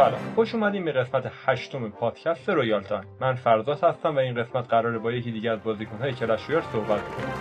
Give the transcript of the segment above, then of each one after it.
سلام. خوش اومدیم به قسمت هشتم پادکست Royale Time من فرزاد هستم و این قسمت قراره با یکی دیگه از بازیکنهای Clash Royale صحبت کنیم.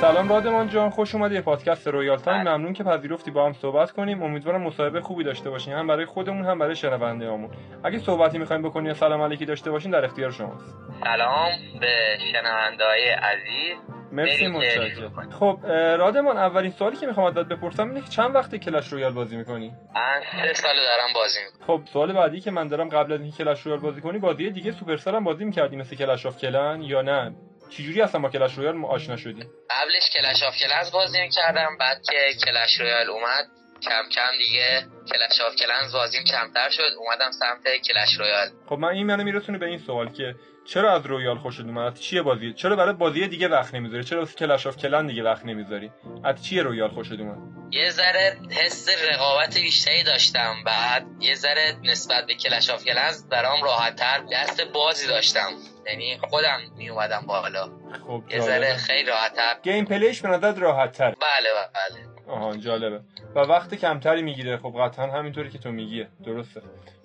سلام رادمان جان خوش اومدی به پادکست Royale Time ممنون که پذیرفتی با هم صحبت کنیم. امیدوارم مصاحبه خوبی داشته باشیم هم برای خودمون هم برای شنوندهامون اگه صحبتی می‌خوایم بکنیم یا سلام علیکی داشته باشین در اختیار شماست. سلام به شنوندههای عزیز. مرسی متشکرم. خب رادمان اولین سوالی که می‌خوام ازت بپرسم اینه که چند وقتی Clash Royale بازی می‌کنی؟ من سه سال دارم بازی می‌کنم. خب سوال بعدی که من دارم قبل از اینکه Clash Royale بازی کنی بازی دیگه Supercell هم بازی می‌کردی مثل Clash of Clans یا نه؟ چجوری اصلا با Clash Royale آشنا شدی؟ قبلش Clash of Clans بازی می‌کردم بعد که Clash Royale اومد کم کم دیگه Clash of Clans بازیم کمتر شد. اومدم سمت Clash Royale. خب من این منو میرسونه به این سوال که چرا از Royale خوشت اومد؟ از چیه بازی؟ چرا برای بازی دیگه وقت نمی‌ذاری؟ چرا واسه Clash of Clans دیگه وقت نمی‌ذاری؟ از چیه Royale خوشت اومد؟ یه ذره حس رقابت بیشتری داشتم. بعد یه ذره نسبت به Clash of Clans برام راحتتر دست بازی داشتم. یعنی خودم میومدم بالا. خب یه ذره. خیلی راحتتر. gameplay ش به نظرت راحت تر بله بله. آها جالبه. و وقت کمتری می‌گیره. خب قطعا همینطوری که تو میگیه درسته.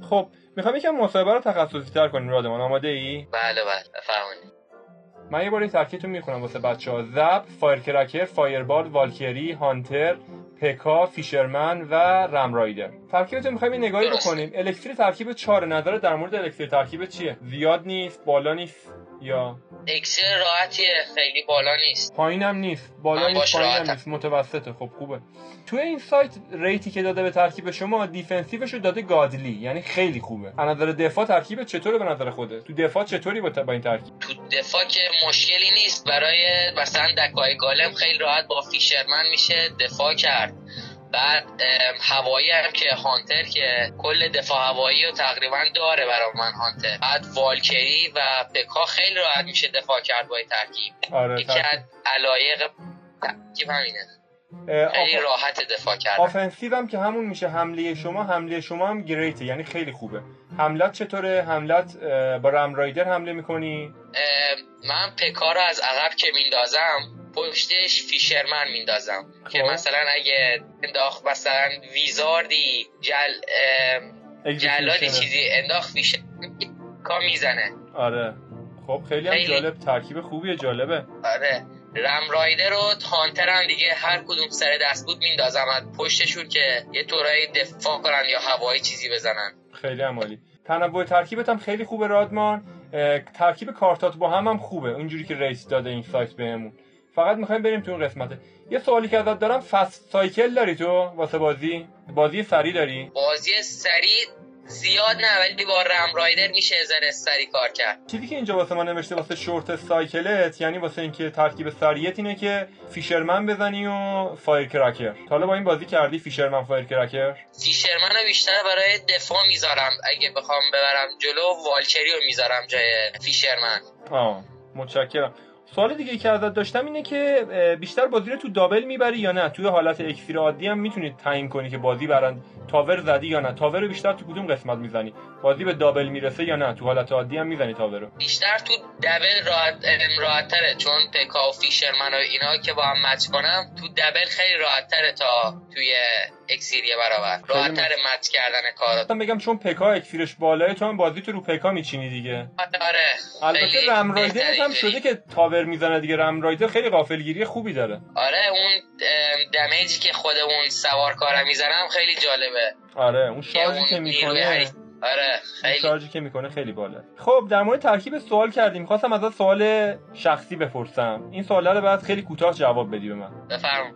خب می‌خوام یکم مصاحبه رو تخصصی تر کنیم رادمان. آماده ای بله بله. بفرمایید. من یه بار این ترکیبتون می‌خونم واسه بچه ها Zap، Firecracker، Fireball، Valkyrie، Hunter، P.E.K.K.A، Fisherman و Ram Rider ترکیبتون می‌خوایم یه نگاهی. بکنیم. elixir ی ترکیب چهار نظر در مورد elixir ی ترکیب چیه؟ زیاد نیست بالا نیست. یا elixir راحتیه خیلی بالا نیست. پایینم نیست. بالا نیست پایینم. نیست. متوسطه. خب خوبه. توی این سایت rate ی که داده به ترکیب شما defensive ش رو داده godly. یعنی خیلی خوبه. از نظر دفاع ترکیب چطوره به نظر خوده تو دفاع چطوری با, با این ترکیب؟ تو دفاع که مشکلی نیست. برای مثلا deck ای Golem خیلی راحت با Fisherman میشه دفاع کرد. بعد هوایی هم که Hunter که کل دفاع هوایی رو تقریبا داره برای من Hunter. بعد Valkyrie و P.E.K.K.A خیلی راحت میشه دفاع کرد با این ترکیب. آره یکی از. علایق ترکیب همینه. خیلی off- راحت دفاع کردن. offensive هم که همون میشه حمله شما حمله شما هم great ه یعنی خیلی خوبه. حملت چطوره؟ حملت اه، با رم رایدر حمله می‌کنی؟ من پکا رو از عقب که میندازم پشتش فیشرمن میندازم. که خب. مثلا اگه انداخت مثلا ویزاردی جل جلادی چیزی انداخت فیشر کا می‌زنه. آره. خب خیلی هم. جالب. ترکیب خوبیه جالبه. آره. رم رایدر و هانتر هم دیگه هر کدوم سر دست بود میندازم. از پشتشون که یه طورایی دفاع کنن یا هوایی چیزی بزنن. خیلی هم عالی. تنوع ترکیبت هم خیلی خوبه رادمان. ترکیب کارتات با هم هم خوبه. اونجوری که rate داده این سایت بهمون. فقط می‌خوایم بریم تو اون قسمته یه سوالی که ازت دارم fast cycle داری تو واسه بازی؟ بازی سریع داری؟ بازی سریع زیاد نه ولی با Ram Rider میشه ذره سریع کار کرد. چیزی که اینجا واسه ما نوشته واسه short cycle ت یعنی واسه اینکه ترکیب سریعت اینه که Fisherman بزنی و Firecracker تا حالا با این بازی کردی Fisherman Firecracker فیشرمن رو بیشتر برای دفاع می‌ذارم. اگه بخوام ببرم جلو والکری رو می‌ذارم جای فیشرمن. آه متشکرم. سوال دیگه که ازت داشتم اینه که بیشتر بازی رو تو دابل می‌بری یا نه؟ توی حالت اکسیر عادی هم می‌تونی تعیین کنی که بازی برند تاور زدی یا نه؟ تاور رو بیشتر تو کدوم قسمت می‌زنی؟ بازی به دابل می‌رسه یا نه؟ تو حالت عادی هم می‌زنی تاور رو بیشتر تو دبل راحت راحت تره چون پکا و فیشرمن و اینا که با هم مچ کنم تو دبل خیلی راحت تره تا توی اکسیری برابر. راحت تره مچ کردن کارات مثلا بگم چون پکا اکسیرش بالاه تو هم بازی تو رو پکا میچینی دیگه. آره البته رم رایدر هم. شده که تاور می‌زنه دیگه. رم رایدر خیلی غافلگیری خوبی داره. آره اون دمیجی که خود اون سوارکارم می‌زنم خیلی جالبه. آره اون شارژی که می‌کنه. آره خیلی. شارژی که می‌کنه خیلی بالا خب در مورد ترکیب سوال کردیم. خواستم ازت سوال شخصی بپرسم. این سواله رو بعد خیلی کوتاه جواب بدی به من. بفرمایید.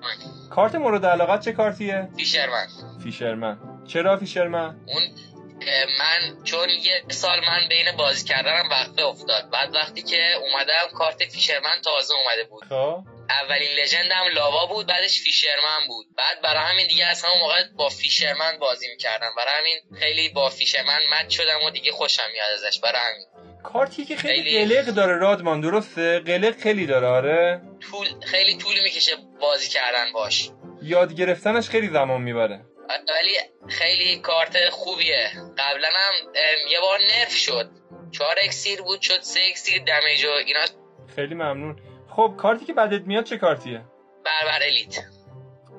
کارت مورد علاقت چه کارتیه؟ فیشرمن. فیشرمن. چرا فیشرمن؟ اون من چون یه سال من بین بازی کردنم وقفه افتاد. بعد وقتی که اومدم کارت فیشرمن تازه اومده بود. خب. اولین لژندم لاوا بود بعدش فیشرمن بود. بعد برای همین دیگه از همون موقع با فیشرمن بازی می‌کردم. برای همین خیلی با فیشرمن مد شدم و دیگه خوشم میاد ازش. برای همین. کارتی که خیلی خیلی- قلق داره رادمان درسته؟ قلق خیلی داره آره؟ طول خیلی طول می‌کشه بازی کردن باش. یاد گرفتنش خیلی زمان می‌بره. ولی خیلی کارت خوبیه. قبلا هم یه بار نرف شد. چهار اکسیر بود شد سه اکسیر دمیج و اینا. خیلی ممنون. خب کارتی که بعدت میاد چه کارتیه؟ بربر الیت.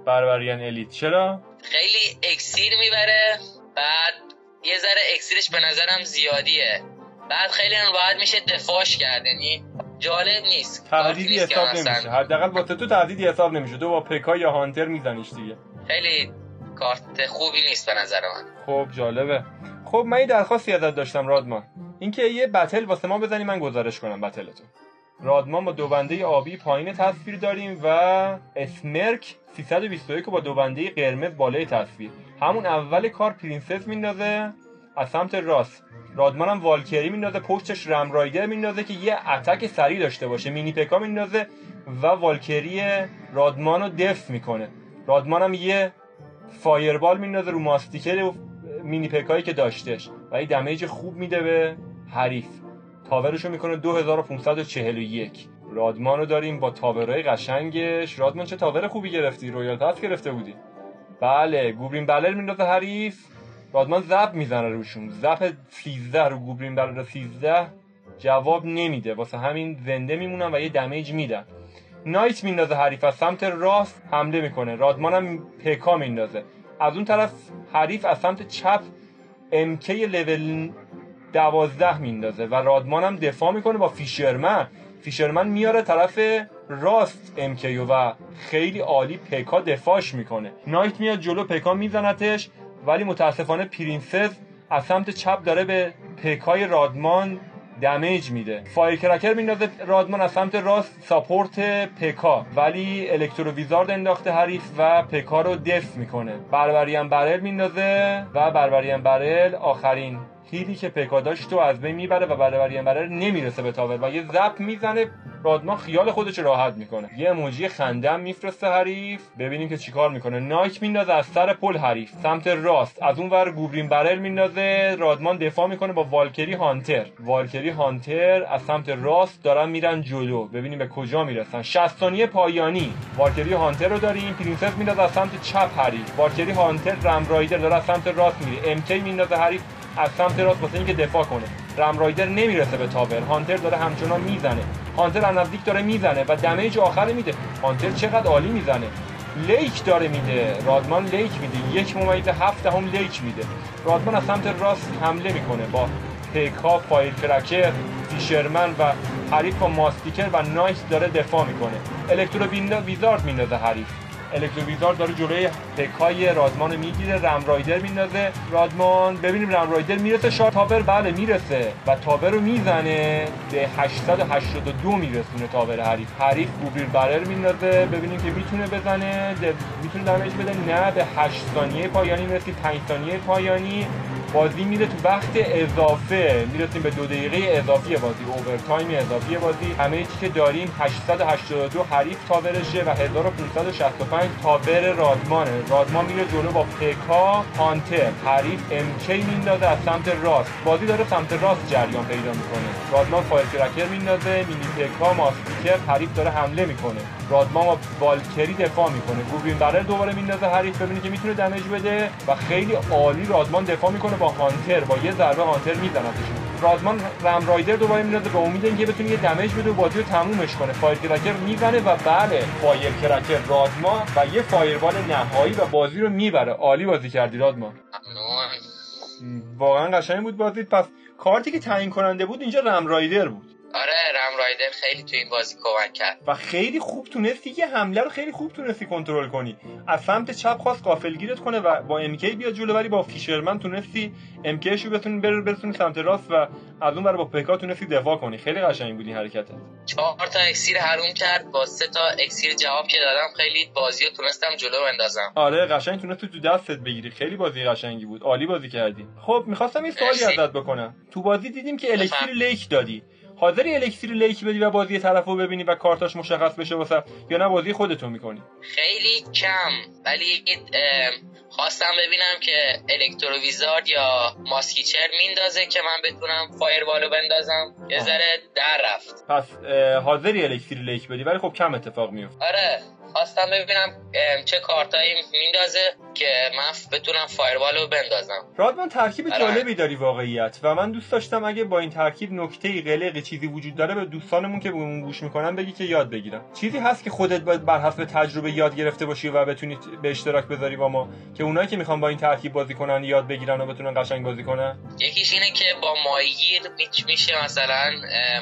بربریان الیت. چرا؟ خیلی اکسیر می‌بره بعد یه ذره اکسیرش به نظرم زیادیه. بعد خیلی هم راحت میشه دفاعش کرد یعنی جالب نیست. تهدیدی حساب نمیشه. حداقل واسه تو تهدیدی حساب نمیشه. تو با پکا یا هانتر میزنیش دیگه. خیلی کارت خوبی نیست به نظر من. خب جالبه. خب من یه درخواستی ازت داشتم رادمان. اینکه یه بتل واسه ما بزنی من گزارش کنم بتلتون. رادمان با دو بنده آبی پایین تصویر داریم و اسمرک 321 با دو بنده قرمز بالای تصویر. همون اول کار Princess میندازه از سمت راست. رادمان هم Valkyrie میندازه پشتش Ram Rider میندازه که یه attack سریع داشته باشه. Mini P.E.K.K.A میندازه و Valkyrie رادمان رو def می‌کنه. رادمان هم یه Fireball میندازه رو Musketeer Mini P.E.K.K.A یی که داشتش و این damage خوب میده به حریف. tower شو می‌کنه 2541 رادمان رو داریم با tower های قشنگش. رادمان چه tower خوبی گرفتی؟ Royale Pass گرفته بودی. بله گوبرین بلر میندازه حریف. رادمان زب می‌زنه روشون. زب 13 رو گوبرین بلر 13 جواب نمیده. واسه همین زنده میمونن و یه دمیج میدن. نایت میندازه حریف. از سمت راست حمله می‌کنه. رادمان هم پکا میندازه. از اون طرف حریف از سمت چپ امکی لول دوازده میندازه و رادمان هم دفاع می‌کنه با فیشرمن. فیشرمن میاره طرف راست MK یو و خیلی عالی P.E.K.K.A دفاعش می‌کنه. Knight میاد جلو P.E.K.K.A میزنتش ولی متاسفانه Princess از سمت چپ داره به P.E.K.K.A ی رادمان damage میده. Firecracker میندازه رادمان از سمت راست support P.E.K.K.A. ولی Electro Wizard انداخته حریف و P.E.K.K.A رو def می‌کنه. Barbarian Barrel میندازه و Barbarian Barrel آخرین heal ی که P.E.K.K.A داشت تو از بین می‌بره و Barbarian Barrel نمی‌رسه به tower و یه Zap می‌زنه. رادمان خیال خودش راحت می‌کنه. یه emoji خندم میفرسته حریف. ببینیم که چیکار می‌کنه. نایک میندازه از سر پل حریف. سمت راست. از اون ور Goblin Barrel میندازه. رادمان دفاع می‌کنه با Valkyrie Hunter. Valkyrie Hunter از سمت راست دارن میرن جلو. ببینیم به کجا می‌رسن. 60 ثانیه پایانی. Valkyrie Hunter رو داریم. Princess میندازه از سمت چپ حریف. Valkyrie Hunter Ram Rider داره از سمت راست میره. MK میندازه حریف. از سمت راست واسه اینکه دفاع کنه. Ram Rider نمی‌رسه به tower. Hunter داره همچنان می‌زنه. Hunter از نزدیک داره می‌زنه و damage آخر میده. Hunter چقدر عالی می‌زنه. leak داره میده. رادمان leak میده. یک ممیز هفت هم leak میده. رادمان از سمت راست حمله می‌کنه با P.E.K.K.A Firecracker Fisherman و حریف با Musketeer و Knight داره دفاع می‌کنه. Electro Wizard میندازه حریف. Electro Wizard داره جلوی P.E.K.K.A ی رادمان می‌گیره Ram Rider میندازه. رادمان ببینیم Ram Rider می‌رسه شار tower بله می‌رسه و tower رو می‌زنه به 882 میرسونه tower حریف. حریف Goblin Barrel میندازه. ببینیم که می‌تونه بزنه می‌تونه damage بده. نه به 8 ثانیه پایانی می‌رسید 5 ثانیه پایانی. بازی میره تو وقت اضافه. می‌رسیم به دو دقیقه اضافی بازی. overtime اضافی بازی. همه چی که داریم 882 حریف tower شه و 1565 tower رادمانه رادمان میره جلو با PEKKA Hunter حریف MK میندازه از سمت راست. بازی داره سمت راست جریان پیدا می‌کنه. رادمان Firecracker میندازه. Mini PEKKA Musketeer حریف داره حمله می‌کنه. رادمان با Valkyrie دفاع می‌کنه. Goblin Barrel دوباره میندازه حریف ببینید که می‌تونه damage بده و خیلی عالی رادمان دفاع می‌کنه با Hunter با یه ضربه Hunter میزنتشون. رادمان Ram Rider دوباره میندازه به امید اینکه بتونه یه damage بده و بازی رو تمومش کنه. Firecracker می‌زنه و بله Firecracker رادمان و یه Fireball نهایی و بازی رو می‌بره. عالی بازی کردی رادمان. واقعا قشنگ بود بازی. پس کارتی که تعیین کننده بود اینجا Ram Rider بود. آره Ram Rider خیلی تو این بازی کمک کرد. و خیلی خوب تونستی که حمله رو خیلی خوب تونستی کنترل کنی. از سمت چپ خواست غافلگیرت کنه و با MK بیاد جلو ولی با Fisherman تونستی MK یش رو بتونی بر برسونی سمت راست و از اون با PEKKA تونستی دفاع کنی. خیلی قشنگ بودی حرکتت چهار تا اکسیر حروم کرد. با سه تا اکسیر جواب که دادم خیلی بازی رو تونستم جلو بندازم. آره قشنگ تونستی تو دستت بگیری. خیلی بازی قشنگی بود. عالی بازی کردی. خب می‌خواستم این سوالی ازت بکنم. تو بازی دیدیم که elixir leak دادی. حاضری elixir leak بدی و بازی طرف رو ببینی و کارتاش مشخص بشه واسه یا نه بازی خودتو می‌کنی؟ خیلی کم ولی خواستم ببینم که Electro Wizard یا Musketeer میندازه که من بتونم Fireball و بندازم. یه ذره در رفت. پس حاضری elixir leak بدی ولی خب کم اتفاق میفته آره. خواستم ببینم چه کارتایی میندازه که من بتونم Fireball رو بندازم. رادمان ترکیب. جالبی داری واقعیت و من دوست داشتم اگه با این ترکیب نکته ای قلق چیزی وجود داره به دوستانمون که بهمون گوش می‌کنن بگی که یاد بگیرم. چیزی هست که خودت بر حسب تجربه یاد گرفته باشی و بتونی به اشتراک بذاری با ما که اونایی که می‌خوان با این ترکیب بازی کنن یاد بگیرن و بتونن قشنگ بازی کنن؟ یکیش اینه که با ماهیگیر میشه مثلا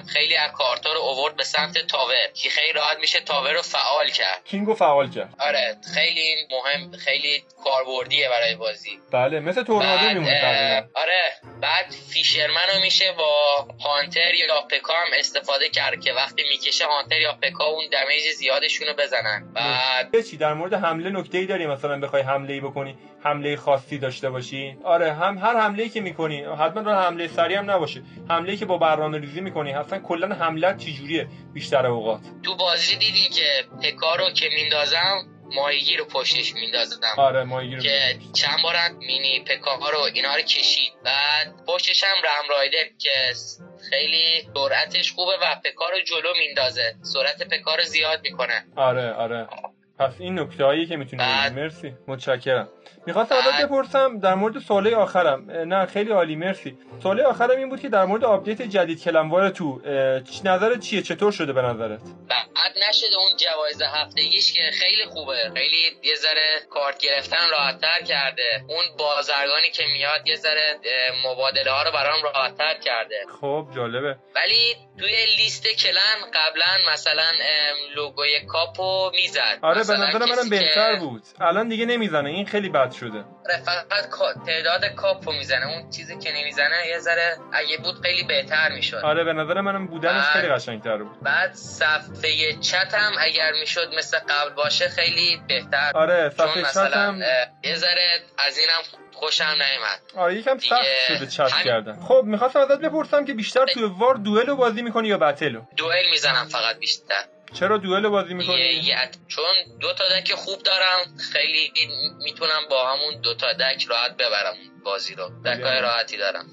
خیلی از کارتا رو اوورد به سمت تاور. که خیلی راحت میشه تاور رو فعال کرد. کینگو فعال کرد. آره خیلی مهم خیلی کاربردیه برای بازی. بله مثل تورنادو میمونه آره بعد فیشرمن رو میشه با هانتر یا پکا هم استفاده کرد که وقتی می‌کشه هانتر یا پکا اون دمیج زیادشون رو بزنن. بعد چی در مورد حمله نکته ای داری؟ مثلا بخوای حمله ای بکنی؟ حمله خاصی داشته باشی؟ آره هم هر حمله ای که می‌کنی حتما رو حمله سریع هم نباشه. حمله ای که با برنامه ریزی می‌کنی اصلا کلا حمله چجوریه بیشتر اوقات؟ تو بازی دیدی که PEKKA رو که میندازم ماهیگیر رو پشتش میندازم. آره ماهیگیر که چند بارن Mini PEKKA رو اینا رو کشید. بعد پشتش هم Ram Rider که خیلی سرعتش خوبه و PEKKA رو جلو میندازه. سرعت PEKKA رو زیاد می‌کنه. آره آره. پس این نکته هایی که می‌تونی بعد... مرسی. متشکرم. می‌خواستم ازت بپرسم در مورد سواله آخرم. نه خیلی عالی مرسی. سواله آخرم این بود که در مورد update جدید clan war تو نظرت چیه؟ چطور شده به نظرت؟ بعد نشده اون جوایز هفتگیش که خیلی خوبه. خیلی یه ذره کارت گرفتن راحتتر کرده. اون بازرگانی که میاد یه ذره مبادله ها رو برام راحتتر کرده. خب جالبه. ولی توی لیست کلن قبلا مثلا لوگوی کاپو می‌زد. آره به نظر منم بهتر بود. الان دیگه نمی‌زنه. این خیلی بد شده. آره فقط تعداد کاپو می‌زنه. اون چیزی که نمی‌زنه یه ذره اگه بود خیلی بهتر می‌شد. آره به نظر منم بودنش خیلی قشنگتر بود. بعد صفحه چت هم اگر می‌شد مثل قبل باشه خیلی بهتر. آره صفحه چت هم یه ذره از اینم خوشم نیومد. آره یکم سخت شده چت هم... کردن. خب می‌خواستم ازت بپرسم که بیشتر توی وار دوئل بازی می‌کنی یا بتلو دوئل می‌زنم فقط بیشتر. چرا دوئل بازی می‌کنی؟ چون دو تا دک خوب دارم خیلی می‌تونم با همون دو تا دک راحت ببرم بازی رو. دکای راحتی دارم.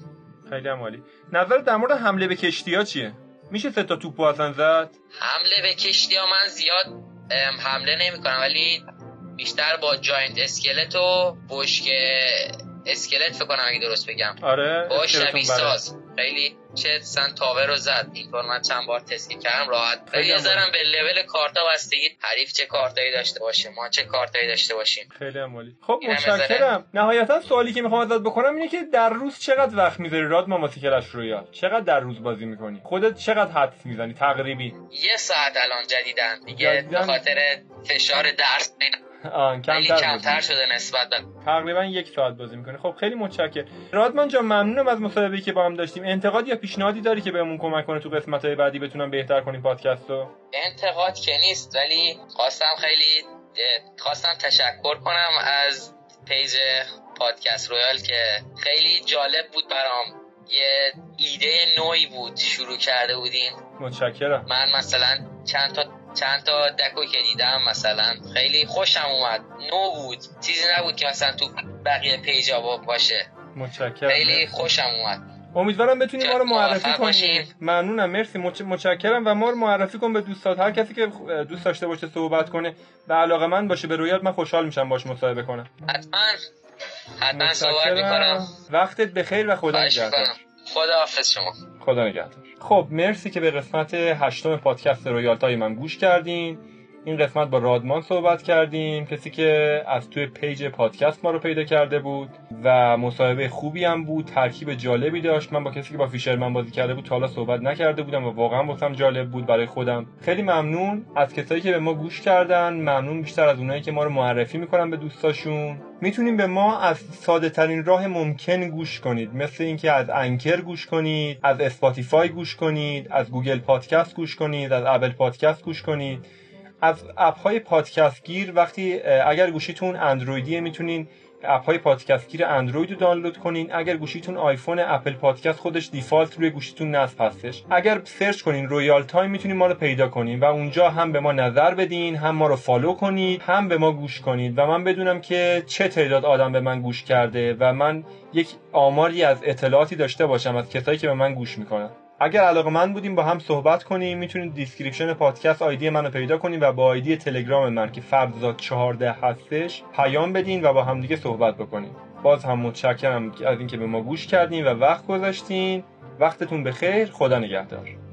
خیلی عالی. نظر در مورد حمله به کشتی ها چیه؟ میشه سه تا توپ اصلا زد؟ حمله به کشتی ها من زیاد حمله نمی کنم ولی بیشتر با جاینت اسکلت و بشک اسکلت فکر کنم اگه درست بگم. آره با شبیه ساز. خیلی چه سن تاور رو زد. اینطور من چند بار تست کردم راحت. خیلی نظرم به لول کارتا بستگی. حریف چه کارتایی داشته باشه ما چه کارتایی داشته باشیم. خیلی عالی خب متشکرم. نهایتا سوالی که می‌خوام ازت بکنم اینه که در روز چقدر وقت می‌ذاری؟ راد ما واسه کلش رویال چقدر در روز بازی می‌کنی؟ خودت چقدر حدس می‌زنی؟ تقریبی. یه ساعت الان جدیدن دیگه به خاطر فشار درس. آن کمتر, کمتر شده نسبت تقریبا یک ساعت بازی می‌کنه. خب خیلی متشکرم. رادمان جان ممنونم از مصاحبه‌ای که با هم داشتیم. انتقاد یا پیشنهادی داری که بهمون کمک کنه تو قسمت های بعدی بتونم بهتر کنیم پادکست رو؟ انتقاد که نیست ولی خواستم خیلی خواستم تشکر کنم از page پادکست رویال که خیلی جالب بود برام. یه ایده نوعی بود شروع کرده بودین متشکرم. من مثلا چند تا چند تا deck و که دیدم مثلا خیلی خوشم اومد. نو بود. چیزی نبود که مثلا تو بقیه page ا باشه. متشکرم. خیلی خوشم اومد. امیدوارم بتونی ما رو معرفی کنی. ممنونم. مرسی. متشکرم. و ما رو معرفی کن به دوستات. هر کسی که دوست داشته باشه صحبت کنه و علاقه‌مند باشه به رویال تایم خوشحال میشم باهاش مصاحبه کنم. حتما. حتما صحبت می‌کنم. وقتت بخیر و خدا نگهدار. خدا حافظ شما. خدا نگهدار. خب مرسی که به قسمت هشتم پادکست رویال تایم گوش کردین. این قسمت با رادمان صحبت کردیم کسی که از توی page پادکست ما رو پیدا کرده بود و مصاحبه خوبی هم بود ترکیب جالبی داشت. من با کسی که با Fisherman بازی کرده بود تا حالا صحبت نکرده بودم و واقعا واسم جالب بود برای خودم. خیلی ممنون از کسایی که به ما گوش کردن. ممنون بیشتر از اونایی که ما رو معرفی می‌کنن به دوستاشون. می‌تونیم به ما از ساده ترین راه ممکن گوش کنید. مثل اینکه از Anchor گوش کنید از Spotify گوش کنید از Google Podcast گوش کنید از Apple Podcast گوش کنید. از app های پادکست گیر وقتی اگر گوشیتون اندرویدیه می‌تونین app های پادکست گیر اندروید رو دانلود کنین. اگر گوشیتون آیفون Apple Podcast خودش default روی گوشیتون نصب هستش. اگر search کنین رویال تایم می‌تونین ما رو پیدا کنین و اونجا هم به ما نظر بدین هم ما رو follow کنید هم به ما گوش کنید و من بدونم که چه تعداد آدم به من گوش کرده و من یک آماری از اطلاعاتی داشته باشم از کسایی که به من گوش می‌کنن. اگر علاقه‌مند بودین با هم صحبت کنیم می‌تونید description پادکست ID منو پیدا کنین و با ID تلگرام من که فرزاد 14 هستش پیام بدین و با همدیگه صحبت بکنیم. باز هم متشکرم از اینکه به ما گوش کردین و وقت گذاشتین. وقتتون بخیر. خدا نگهدار.